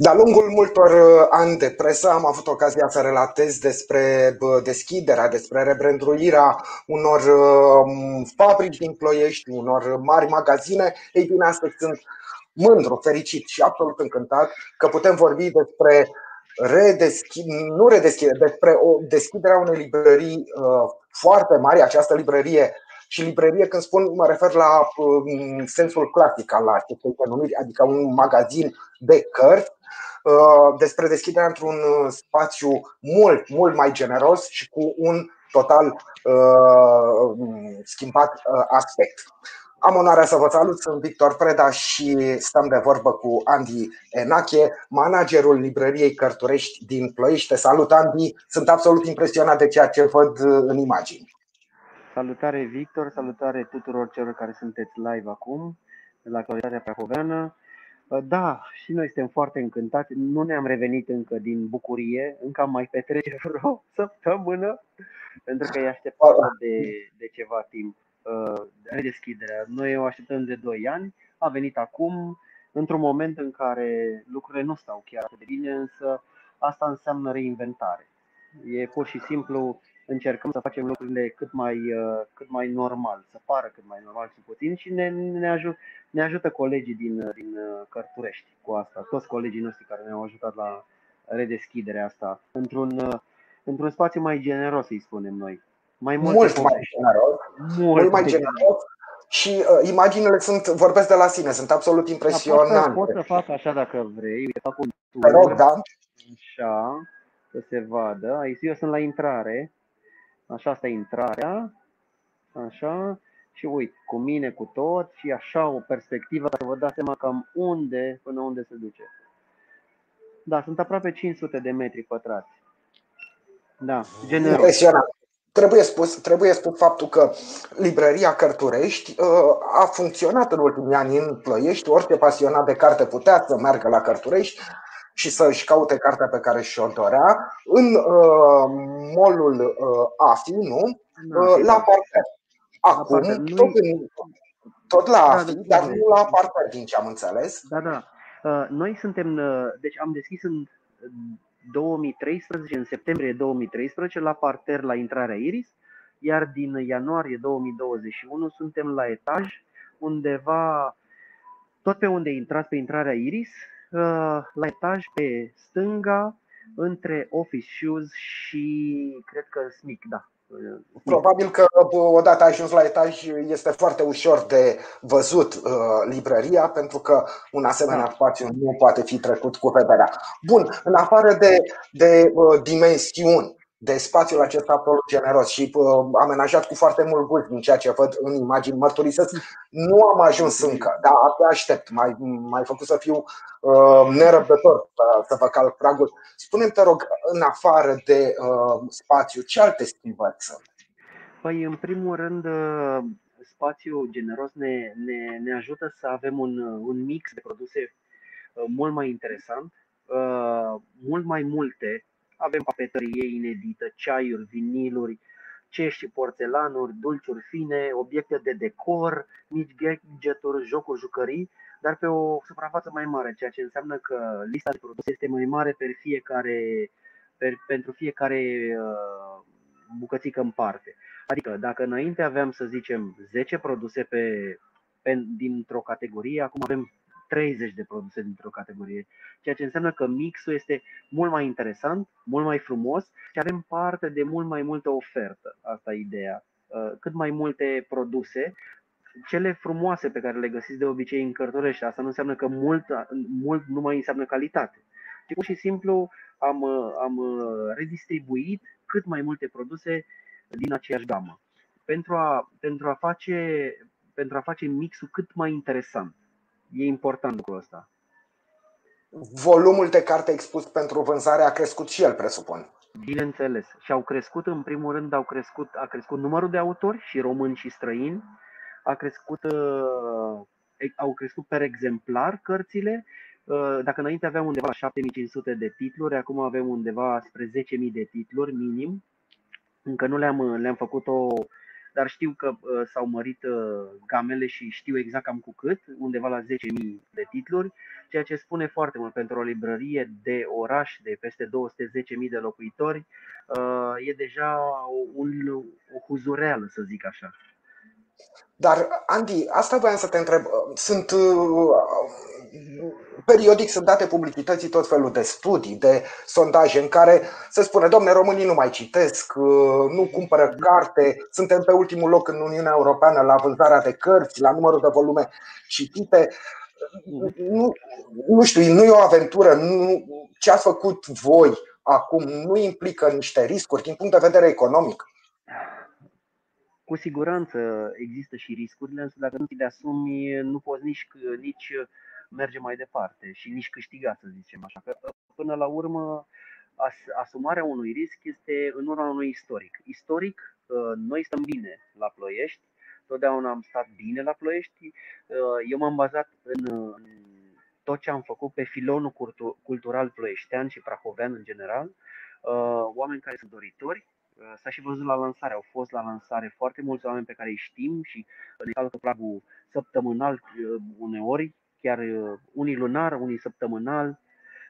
De-a lungul multor uh, ani de presă am avut ocazia să relatez despre deschiderea, despre rebranduirea unor uh, fabrici din Ploiești, unor mari magazine. Ei bine, astăzi sunt mândru, fericit și absolut încântat că putem vorbi despre redeschi, nu redeschidere, despre o deschidere a unei librării uh, foarte mari, această librărie și librărie, când spun, mă refer la um, sensul clasic al acestei denumiri, adică un magazin de cărți, uh, despre deschiderea într-un uh, spațiu mult, mult mai generos și cu un total uh, schimbat aspect. Am onoarea să vă salut, sunt Victor Preda și stăm de vorbă cu Andy Enache, managerul librăriei Cărturești din Ploiești. Salut, Andy! Sunt absolut impresionat de ceea ce văd în imagini. Salutare Victor, salutare tuturor celor care sunteți live acum la actualitatea prahoveană. Da, și noi suntem foarte încântați. Nu ne-am revenit încă din bucurie, încă am mai petrece vreo săptămână, pentru că e așteptată de, de ceva timp uh, redeschiderea. Noi o așteptăm de 2 ani, a venit acum, într-un moment în care lucrurile nu stau chiar atât de bine, însă asta înseamnă reinventare. E pur și simplu încercăm să facem lucrurile cât mai, uh, cât mai normal, să pară cât mai normal și puțin și ne, ne, ajut, ne ajută colegii din, din uh, Cărturești cu asta, toți colegii noștri care ne-au ajutat la redeschiderea asta într-un, uh, într-un spațiu mai generos, să-i spunem noi. Mai mult, mult mai generos. Mult, mult mai generos. Și uh, imaginele sunt, vorbesc de la sine, sunt absolut impresionante. Da, pot, să, pot să fac așa dacă vrei. Fac un Te rog, da. Așa, să se vadă. Aici eu sunt la intrare. Așa, asta e intrarea. Așa. Și uite, cu mine, cu tot și așa o perspectivă să vă dați seama cam unde, până unde se duce. Da, sunt aproape 500 de metri pătrați. Da, generos. Impresionant. Trebuie spus, trebuie spus faptul că librăria Cărturești uh, a funcționat în ultimii ani în Ploiești. Orice pasionat de carte putea să meargă la Cărturești și să-și caute cartea pe care și-o dorea în uh, molul uh, AFI, nu? Uh, la parter. Acum, la tot, în, tot la da, AFI, da, dar nu la parter, din ce am înțeles. Da, da. Uh, noi suntem, uh, deci am deschis în 2013, în septembrie 2013, la parter la intrarea Iris, iar din ianuarie 2021 suntem la etaj, undeva, tot pe unde intrați pe intrarea Iris, uh, la etaj pe stânga, între Office Shoes și cred că Smic, da, Probabil că odată ajuns la etaj este foarte ușor de văzut uh, librăria pentru că un asemenea da. spațiu nu poate fi trecut cu vederea. Bun, în afară de, de uh, dimensiuni, de spațiul acesta absolut generos și uh, amenajat cu foarte mult gust din ceea ce văd în imagini mărturisesc. Nu am ajuns încă, dar abia aștept. Mai, mai făcut să fiu uh, nerăbdător să, să vă calc pragul. Spune-mi, te rog, în afară de uh, spațiu, ce alte schimbări sunt? Păi, în primul rând, uh, spațiul generos ne, ne, ne ajută să avem un, un mix de produse uh, mult mai interesant, uh, mult mai multe avem papeterie inedită, ceaiuri, viniluri, cești, porțelanuri, dulciuri fine, obiecte de decor, mici gadgeturi, jocuri, jucării, dar pe o suprafață mai mare, ceea ce înseamnă că lista de produse este mai mare per fiecare, per, pentru fiecare uh, bucățică în parte. Adică dacă înainte aveam, să zicem, 10 produse pe, pe, dintr-o categorie, acum avem 30 de produse dintr-o categorie, ceea ce înseamnă că mixul este mult mai interesant, mult mai frumos și avem parte de mult mai multă ofertă. Asta e ideea. Uh, cât mai multe produse, cele frumoase pe care le găsiți de obicei în cărturești, asta nu înseamnă că mult, mult nu mai înseamnă calitate. Ci pur și simplu am, am redistribuit cât mai multe produse din aceeași gamă pentru a, pentru a, face, pentru a face mixul cât mai interesant. E important lucrul ăsta. Volumul de carte expus pentru vânzare a crescut și el, presupun. Bineînțeles. Și au crescut, în primul rând, au crescut, a crescut numărul de autori, și români și străini, a crescut, uh, au crescut per exemplar cărțile. Uh, dacă înainte aveam undeva la 7500 de titluri, acum avem undeva spre 10.000 de titluri minim. Încă nu le-am, le-am făcut o, dar știu că s-au mărit gamele și știu exact cam cu cât, undeva la 10.000 de titluri, ceea ce spune foarte mult pentru o librărie de oraș de peste 210.000 de locuitori. E deja un, o huzureală, să zic așa. Dar, Andy, asta voiam să te întreb. Sunt periodic sunt date publicității tot felul de studii, de sondaje în care se spune, domne, românii nu mai citesc, nu cumpără carte, suntem pe ultimul loc în Uniunea Europeană la vânzarea de cărți, la numărul de volume citite. Nu, nu știu, nu e o aventură, nu, ce ați făcut voi acum nu implică niște riscuri din punct de vedere economic? Cu siguranță există și riscurile, însă dacă nu ți le asumi, nu poți nici, nici merge mai departe și nici câștiga, să zicem așa. Că până la urmă, asumarea unui risc este în urma unui istoric. Istoric, ă, noi stăm bine la Ploiești, totdeauna am stat bine la Ploiești. Ă, eu m-am bazat în tot ce am făcut pe filonul cultural ploieștean și prahovean în general, ă, oameni care sunt doritori, S-a și văzut la lansare, au fost la lansare foarte mulți oameni pe care îi știm și ne calcă pragul săptămânal uneori, chiar uh, unii lunar, unii săptămânal.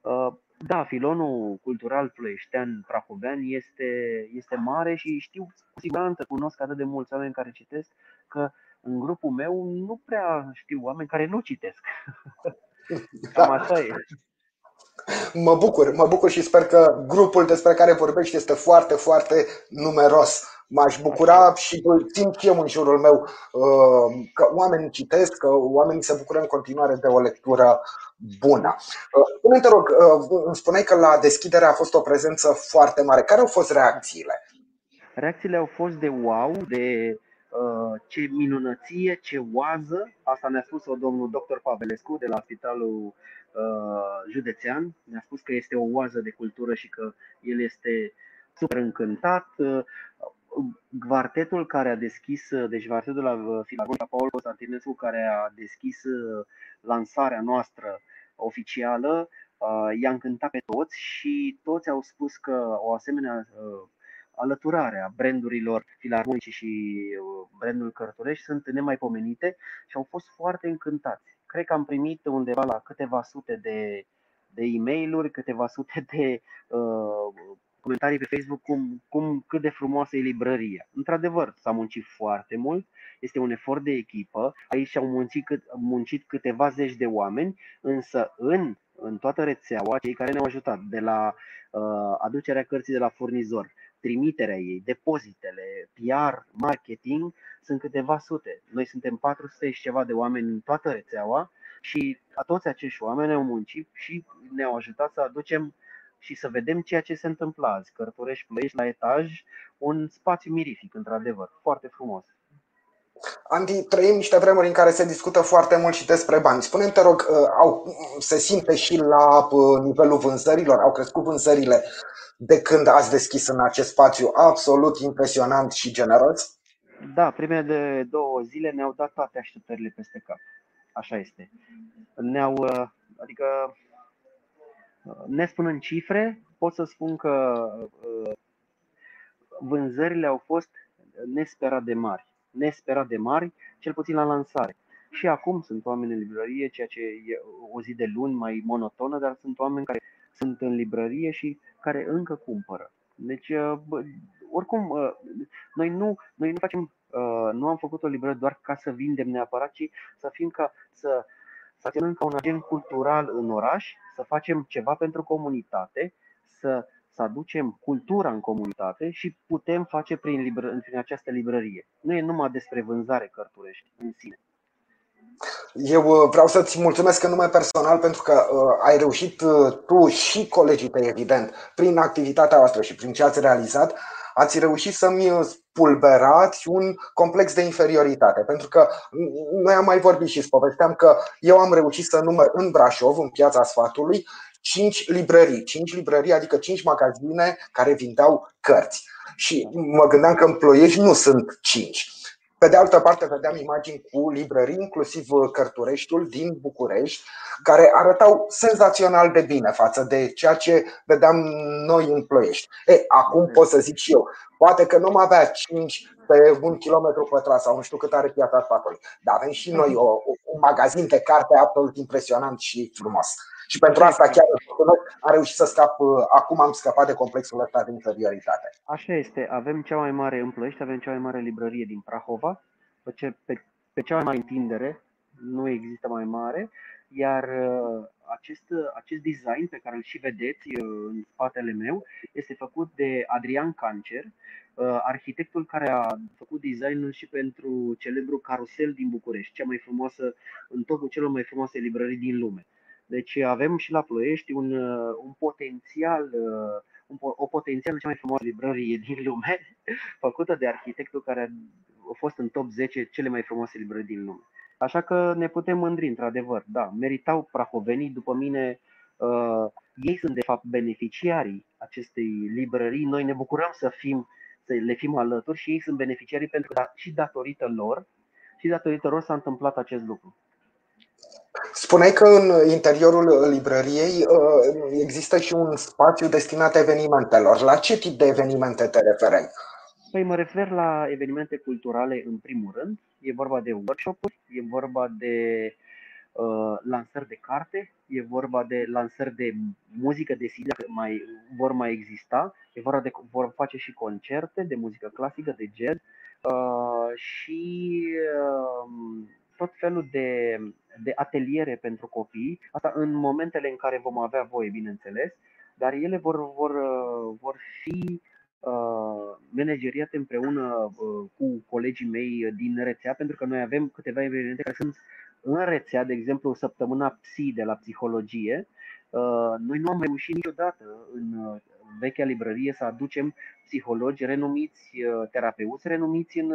Uh, da, filonul cultural ploieștean, prahovean este, este mare și știu cu siguranță, cunosc atât de mulți oameni care citesc, că în grupul meu nu prea știu oameni care nu citesc. Cam așa e. Mă bucur, mă bucur și sper că grupul despre care vorbești este foarte, foarte numeros. M-aș bucura și simt și eu în jurul meu uh, că oamenii citesc, că oamenii se bucură în continuare de o lectură bună. Uh, spune te rog, uh, îmi spuneai că la deschidere a fost o prezență foarte mare. Care au fost reacțiile? Reacțiile au fost de wow, de ce minunăție, ce oază. Asta ne-a spus-o domnul dr. Pavelescu de la Spitalul Județean. Ne-a spus că este o oază de cultură și că el este super încântat. Quartetul care a deschis, deci quartetul la Filarmonia Paul Constantinescu care a deschis uh, lansarea noastră oficială, uh, i-a încântat pe toți și toți au spus că o asemenea uh, alăturare a brandurilor filarmonice și brandul Cărturești sunt nemaipomenite și au fost foarte încântați. Cred că am primit undeva la câteva sute de, de e-mail-uri, câteva sute de uh, comentarii pe Facebook cum, cum cât de frumoasă e librăria. Într-adevăr, s-a muncit foarte mult, este un efort de echipă, aici au muncit, cât, muncit câteva zeci de oameni, însă în, în toată rețeaua, cei care ne-au ajutat, de la uh, aducerea cărții de la furnizor, trimiterea ei, depozitele, PR, marketing, sunt câteva sute. Noi suntem 400 și ceva de oameni în toată rețeaua și toți acești oameni au muncit și ne-au ajutat să aducem și să vedem ceea ce se întâmplă azi. Cărturești Ploiești la etaj, un spațiu mirific, într-adevăr, foarte frumos. Andy, trăim niște vremuri în care se discută foarte mult și despre bani. Spune te rog, uh, au, se simte și la uh, nivelul vânzărilor? Au crescut vânzările de când ați deschis în acest spațiu absolut impresionant și generos? Da, primele de două zile ne-au dat toate așteptările peste cap. Așa este. Ne-au, uh, adică Nespunând cifre, pot să spun că uh, vânzările au fost nesperat de mari. Nesperat de mari, cel puțin la lansare. Și acum sunt oameni în librărie, ceea ce e o zi de luni mai monotonă, dar sunt oameni care sunt în librărie și care încă cumpără. Deci, uh, oricum, uh, noi nu, noi nu facem, nu am făcut o librărie doar ca să vindem neapărat, ci să fim ca să să acționăm ca un agent cultural în oraș, să facem ceva pentru comunitate, să, să aducem cultura în comunitate și putem face prin, libră, prin această librărie. Nu e numai despre vânzare cărturești în sine. Eu uh, vreau să-ți mulțumesc în nume personal pentru că uh, ai reușit uh, tu și colegii tăi, evident, prin activitatea voastră și prin ce ați realizat, ați reușit să-mi spulberați un complex de inferioritate. Pentru că noi am mai vorbit și povesteam că eu am reușit să număr în Brașov, în piața sfatului, 5 librării, 5 librării, adică 5 magazine care vindeau cărți. Și mă gândeam că în Ploiești nu sunt 5. Pe de altă parte, vedeam imagini cu librării, inclusiv Cărtureștiul din București, care arătau senzațional de bine față de ceea ce vedeam noi în Ploiești. E, acum pot să zic și eu, poate că nu mai avea 5 pe un kilometru pătrat sau nu știu cât are piața spatului, dar avem și noi o, un magazin de carte absolut impresionant și frumos. Și pentru asta chiar am reușit să scap, acum am scăpat de complexul ăsta de inferioritate. Așa este, avem cea mai mare în Ploiești, avem cea mai mare librărie din Prahova, pe, pe, pe cea mai mare întindere, nu există mai mare, iar uh, acest, acest design pe care îl și vedeți uh, în spatele meu este făcut de Adrian Cancer, uh, arhitectul care a făcut designul și pentru celebru carusel din București, cea mai frumoasă, în topul celor mai frumoase librării din lume. Deci avem și la Ploiești un, un potențial, un, o potențial cea mai frumoasă librărie din lume, făcută de arhitectul care a fost în top 10 cele mai frumoase librării din lume. Așa că ne putem mândri, într-adevăr. Da, meritau prahovenii, după mine, uh, ei sunt de fapt beneficiarii acestei librării. Noi ne bucurăm să fim să le fim alături și ei sunt beneficiarii pentru că da, și datorită lor și datorită lor s-a întâmplat acest lucru. Spuneai că în interiorul librăriei uh, există și un spațiu destinat evenimentelor. La ce tip de evenimente te referi? Păi mă refer la evenimente culturale în primul rând. E vorba de workshop-uri, e vorba de uh, lansări de carte, e vorba de lansări de muzică de CD, mai vor mai exista, e vorba de vor face și concerte de muzică clasică, de jazz uh, și uh, tot felul de, de ateliere pentru copii, asta în momentele în care vom avea voie, bineînțeles, dar ele vor, vor, uh, vor fi Uh, manageriat împreună uh, cu colegii mei din rețea, pentru că noi avem câteva evenimente care sunt în rețea, de exemplu, săptămâna PSI de la psihologie. Uh, noi nu am reușit niciodată în vechea librărie să aducem psihologi renumiți, terapeuți renumiți în,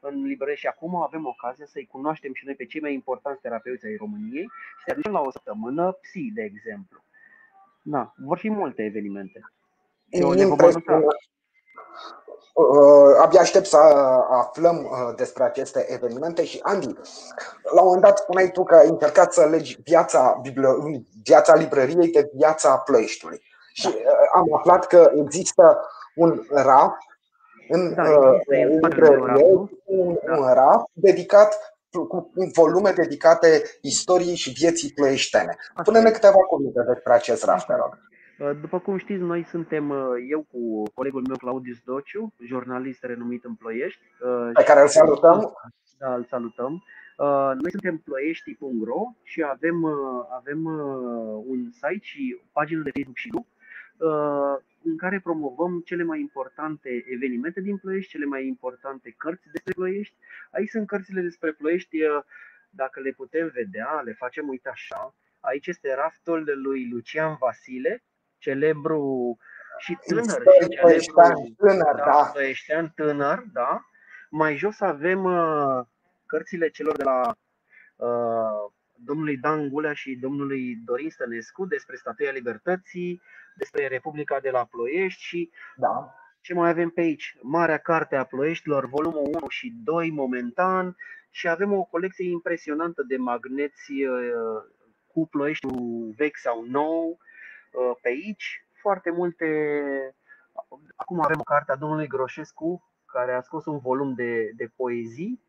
în librărie și acum avem ocazia să-i cunoaștem și noi pe cei mai importanți terapeuți ai României și să aducem la o săptămână PSI, de exemplu. Da, vor fi multe evenimente. Eu ne vom Uh, abia aștept să aflăm uh, despre aceste evenimente și Andy, la un moment dat spuneai tu că ai încercat să legi viața, viața librăriei de viața Ploieștiului. Și uh, am aflat că există un raf în da, librărie, un, da. un raf dedicat cu volume dedicate istoriei și vieții ploieștene. Pune-ne câteva cuvinte despre acest raf, te rog. Uh, după cum știți, noi suntem, uh, eu cu colegul meu Claudius Dociu, jurnalist renumit în Ploiești. Uh, Pe care îl salutăm. Da, îl salutăm. Noi suntem ploiești.ro și avem, avem un site și pagină de Facebook și YouTube în care promovăm cele mai importante evenimente din Ploiești, cele mai importante cărți despre Ploiești. Aici sunt cărțile despre Ploiești, dacă le putem vedea, le facem, uite așa. Aici este raftul lui Lucian Vasile, celebru și tânăr, și celebru tânăr, da, da. tânăr, da. Mai jos avem uh, cărțile celor de la uh, domnului Dan Gulea și domnului Dorin Stănescu despre Statuia Libertății, despre Republica de la Ploiești și da. ce mai avem pe aici? Marea Carte a Ploieștilor, volumul 1 și 2 momentan și avem o colecție impresionantă de magneți uh, cu Ploieștiul vechi sau nou, Uh, pe aici. Foarte multe. Acum avem o carte a domnului Groșescu, care a scos un volum de, de poezii.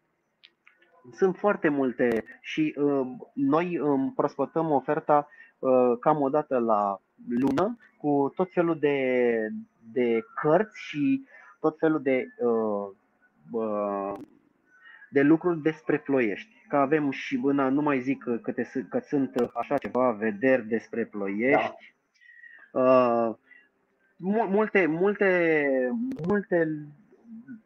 Sunt foarte multe și uh, noi împrospătăm oferta uh, cam o dată la lună cu tot felul de, de cărți și tot felul de, uh, uh, de lucruri despre ploiești. Că avem și până, nu mai zic câte, că sunt așa ceva vederi despre ploiești, da. Uh, multe, multe, multe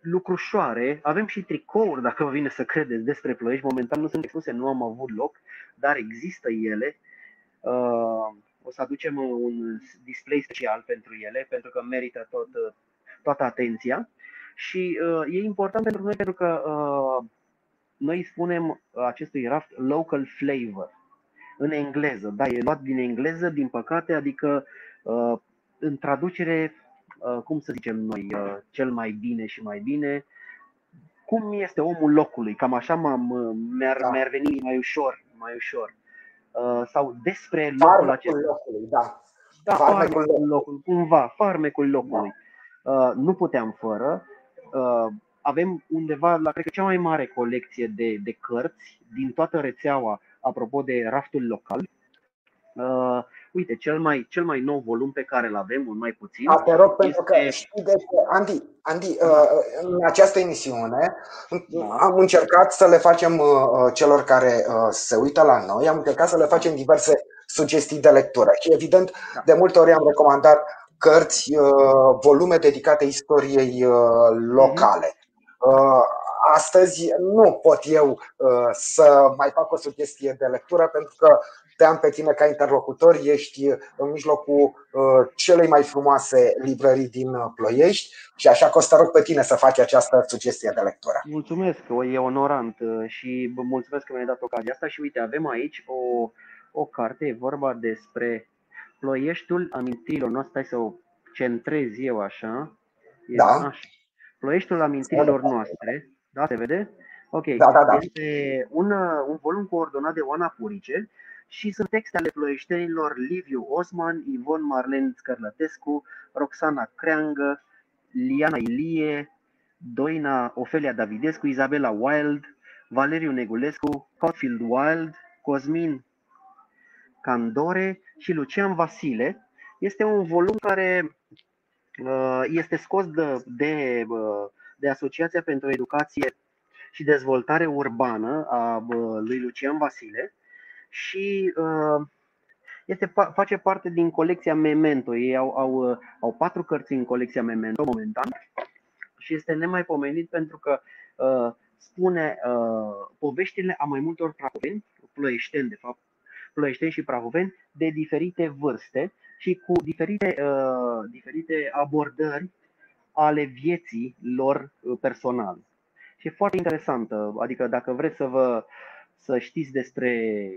lucrușoare. Avem și tricouri, dacă vă vine să credeți, despre Ploiești. Momentan nu sunt expuse, nu am avut loc, dar există ele. Uh, o să aducem un display special pentru ele, pentru că merită tot, toată atenția. Și uh, e important pentru noi pentru că uh, noi spunem acestui raft local flavor în engleză. Da, e luat din engleză, din păcate, adică Uh, în traducere, uh, cum să zicem noi, uh, cel mai bine și mai bine, cum este omul locului, cam așa m-am, mi-ar, Da. mi-ar veni mai ușor, mai ușor. Uh, sau despre locul Farmecul acesta. locului, da. Da, farmecul farmecul locului, cumva, farmecul locului. Uh, nu puteam fără. Uh, avem undeva, la cred că cea mai mare colecție de, de cărți din toată rețeaua, apropo de raftul local. Uh, uite, cel mai, cel mai nou volum pe care îl avem, un mai puțin, A, te rog, pentru că este- știi de ce, Andy, Andy uh, în această emisiune Da. am încercat să le facem uh, uh, celor care uh, se uită la noi, am încercat să le facem diverse sugestii de lectură și evident Da. de multe ori am recomandat cărți, uh, volume dedicate istoriei uh, locale. Uh, Astăzi nu pot eu uh, să mai fac o sugestie de lectură pentru că te am pe tine ca interlocutor, ești în mijlocul uh, celei mai frumoase librării din uh, Ploiești și așa că o să te rog pe tine să faci această sugestie de lectură. Mulțumesc, o- e onorant uh, și vă mulțumesc că mi-ai dat ocazia asta și uite, avem aici o, o carte, e vorba despre ploieștiul amintirilor noastre, hai să o centrez eu așa. E, Da. așa. Ploieștiul amintirilor noastre, da, se vede? Ok, Da, da, da. este un, uh, un volum coordonat de Oana Purice și sunt texte ale ploieștenilor Liviu Osman, Ivon Marlen Scărlătescu, Roxana Creangă, Liana Ilie, Doina Ofelia Davidescu, Izabela Wild, Valeriu Negulescu, Cotfield Wild, Cosmin Candore și Lucian Vasile. Este un volum care uh, este scos de, de, uh, de Asociația pentru Educație și Dezvoltare Urbană a uh, lui Lucian Vasile și uh, este, pa- face parte din colecția Memento. Ei au, au, uh, au patru cărți în colecția Memento momentan și este nemaipomenit pentru că uh, spune uh, poveștile a mai multor prahoveni, ploieșteni de fapt, ploieșteni și prahoveni de diferite vârste și cu diferite, uh, diferite abordări ale vieții lor uh, personale. Și e foarte interesantă, adică dacă vreți să vă să știți despre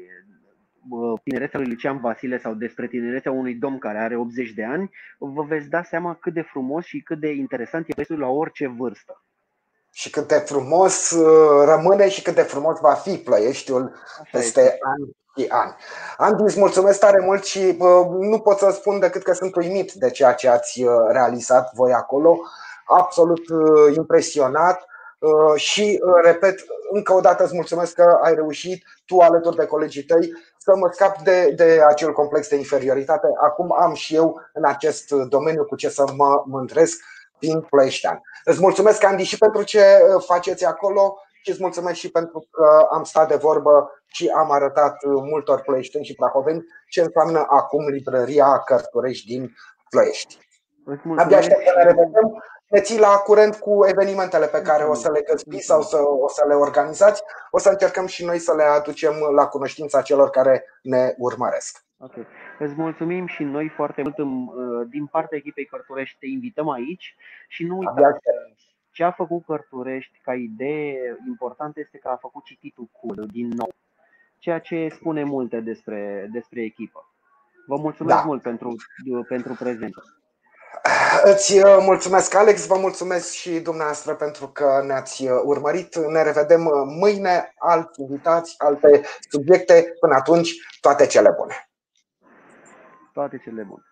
uh, tinerețea lui Lucian Vasile sau despre tinerețea unui domn care are 80 de ani, vă veți da seama cât de frumos și cât de interesant e textul la orice vârstă. Și cât de frumos uh, rămâne și cât de frumos va fi Ploieștiul Așa peste este. ani și ani. Andy, îți mulțumesc tare mult și uh, nu pot să spun decât că sunt uimit de ceea ce ați uh, realizat voi acolo. Absolut uh, impresionat uh, și, uh, repet, încă o dată îți mulțumesc că ai reușit tu alături de colegii tăi să mă scap de, de acel complex de inferioritate. Acum am și eu în acest domeniu cu ce să mă mândresc fiind ploieștean. Îți mulțumesc, Andy, și pentru ce uh, faceți acolo și îți mulțumesc și pentru că am stat de vorbă și am arătat uh, multor ploieșteni și prahoveni ce înseamnă acum librăria Cărturești din Ploiești. Îți Abia mulțumesc aștept să ne și- revedem. Ne ții la curent cu evenimentele pe care o să le găzbi sau să, o să le organizați. O să încercăm și noi să le aducem la cunoștința celor care ne urmăresc. Ok. Îți mulțumim și noi foarte mult în- uh, din partea echipei Cărturești te invităm aici și nu uita Abia aștept. ce a făcut Cărturești ca idee importantă este că a făcut cititul cool din nou, ceea ce spune multe despre, despre echipă. Vă mulțumesc Da. mult pentru, pentru prezență. Îți uh, mulțumesc, Alex, vă mulțumesc și dumneavoastră pentru că ne-ați uh, urmărit. Ne revedem uh, mâine, alți invitați, alte subiecte. Până atunci, toate cele bune! Toate cele bune.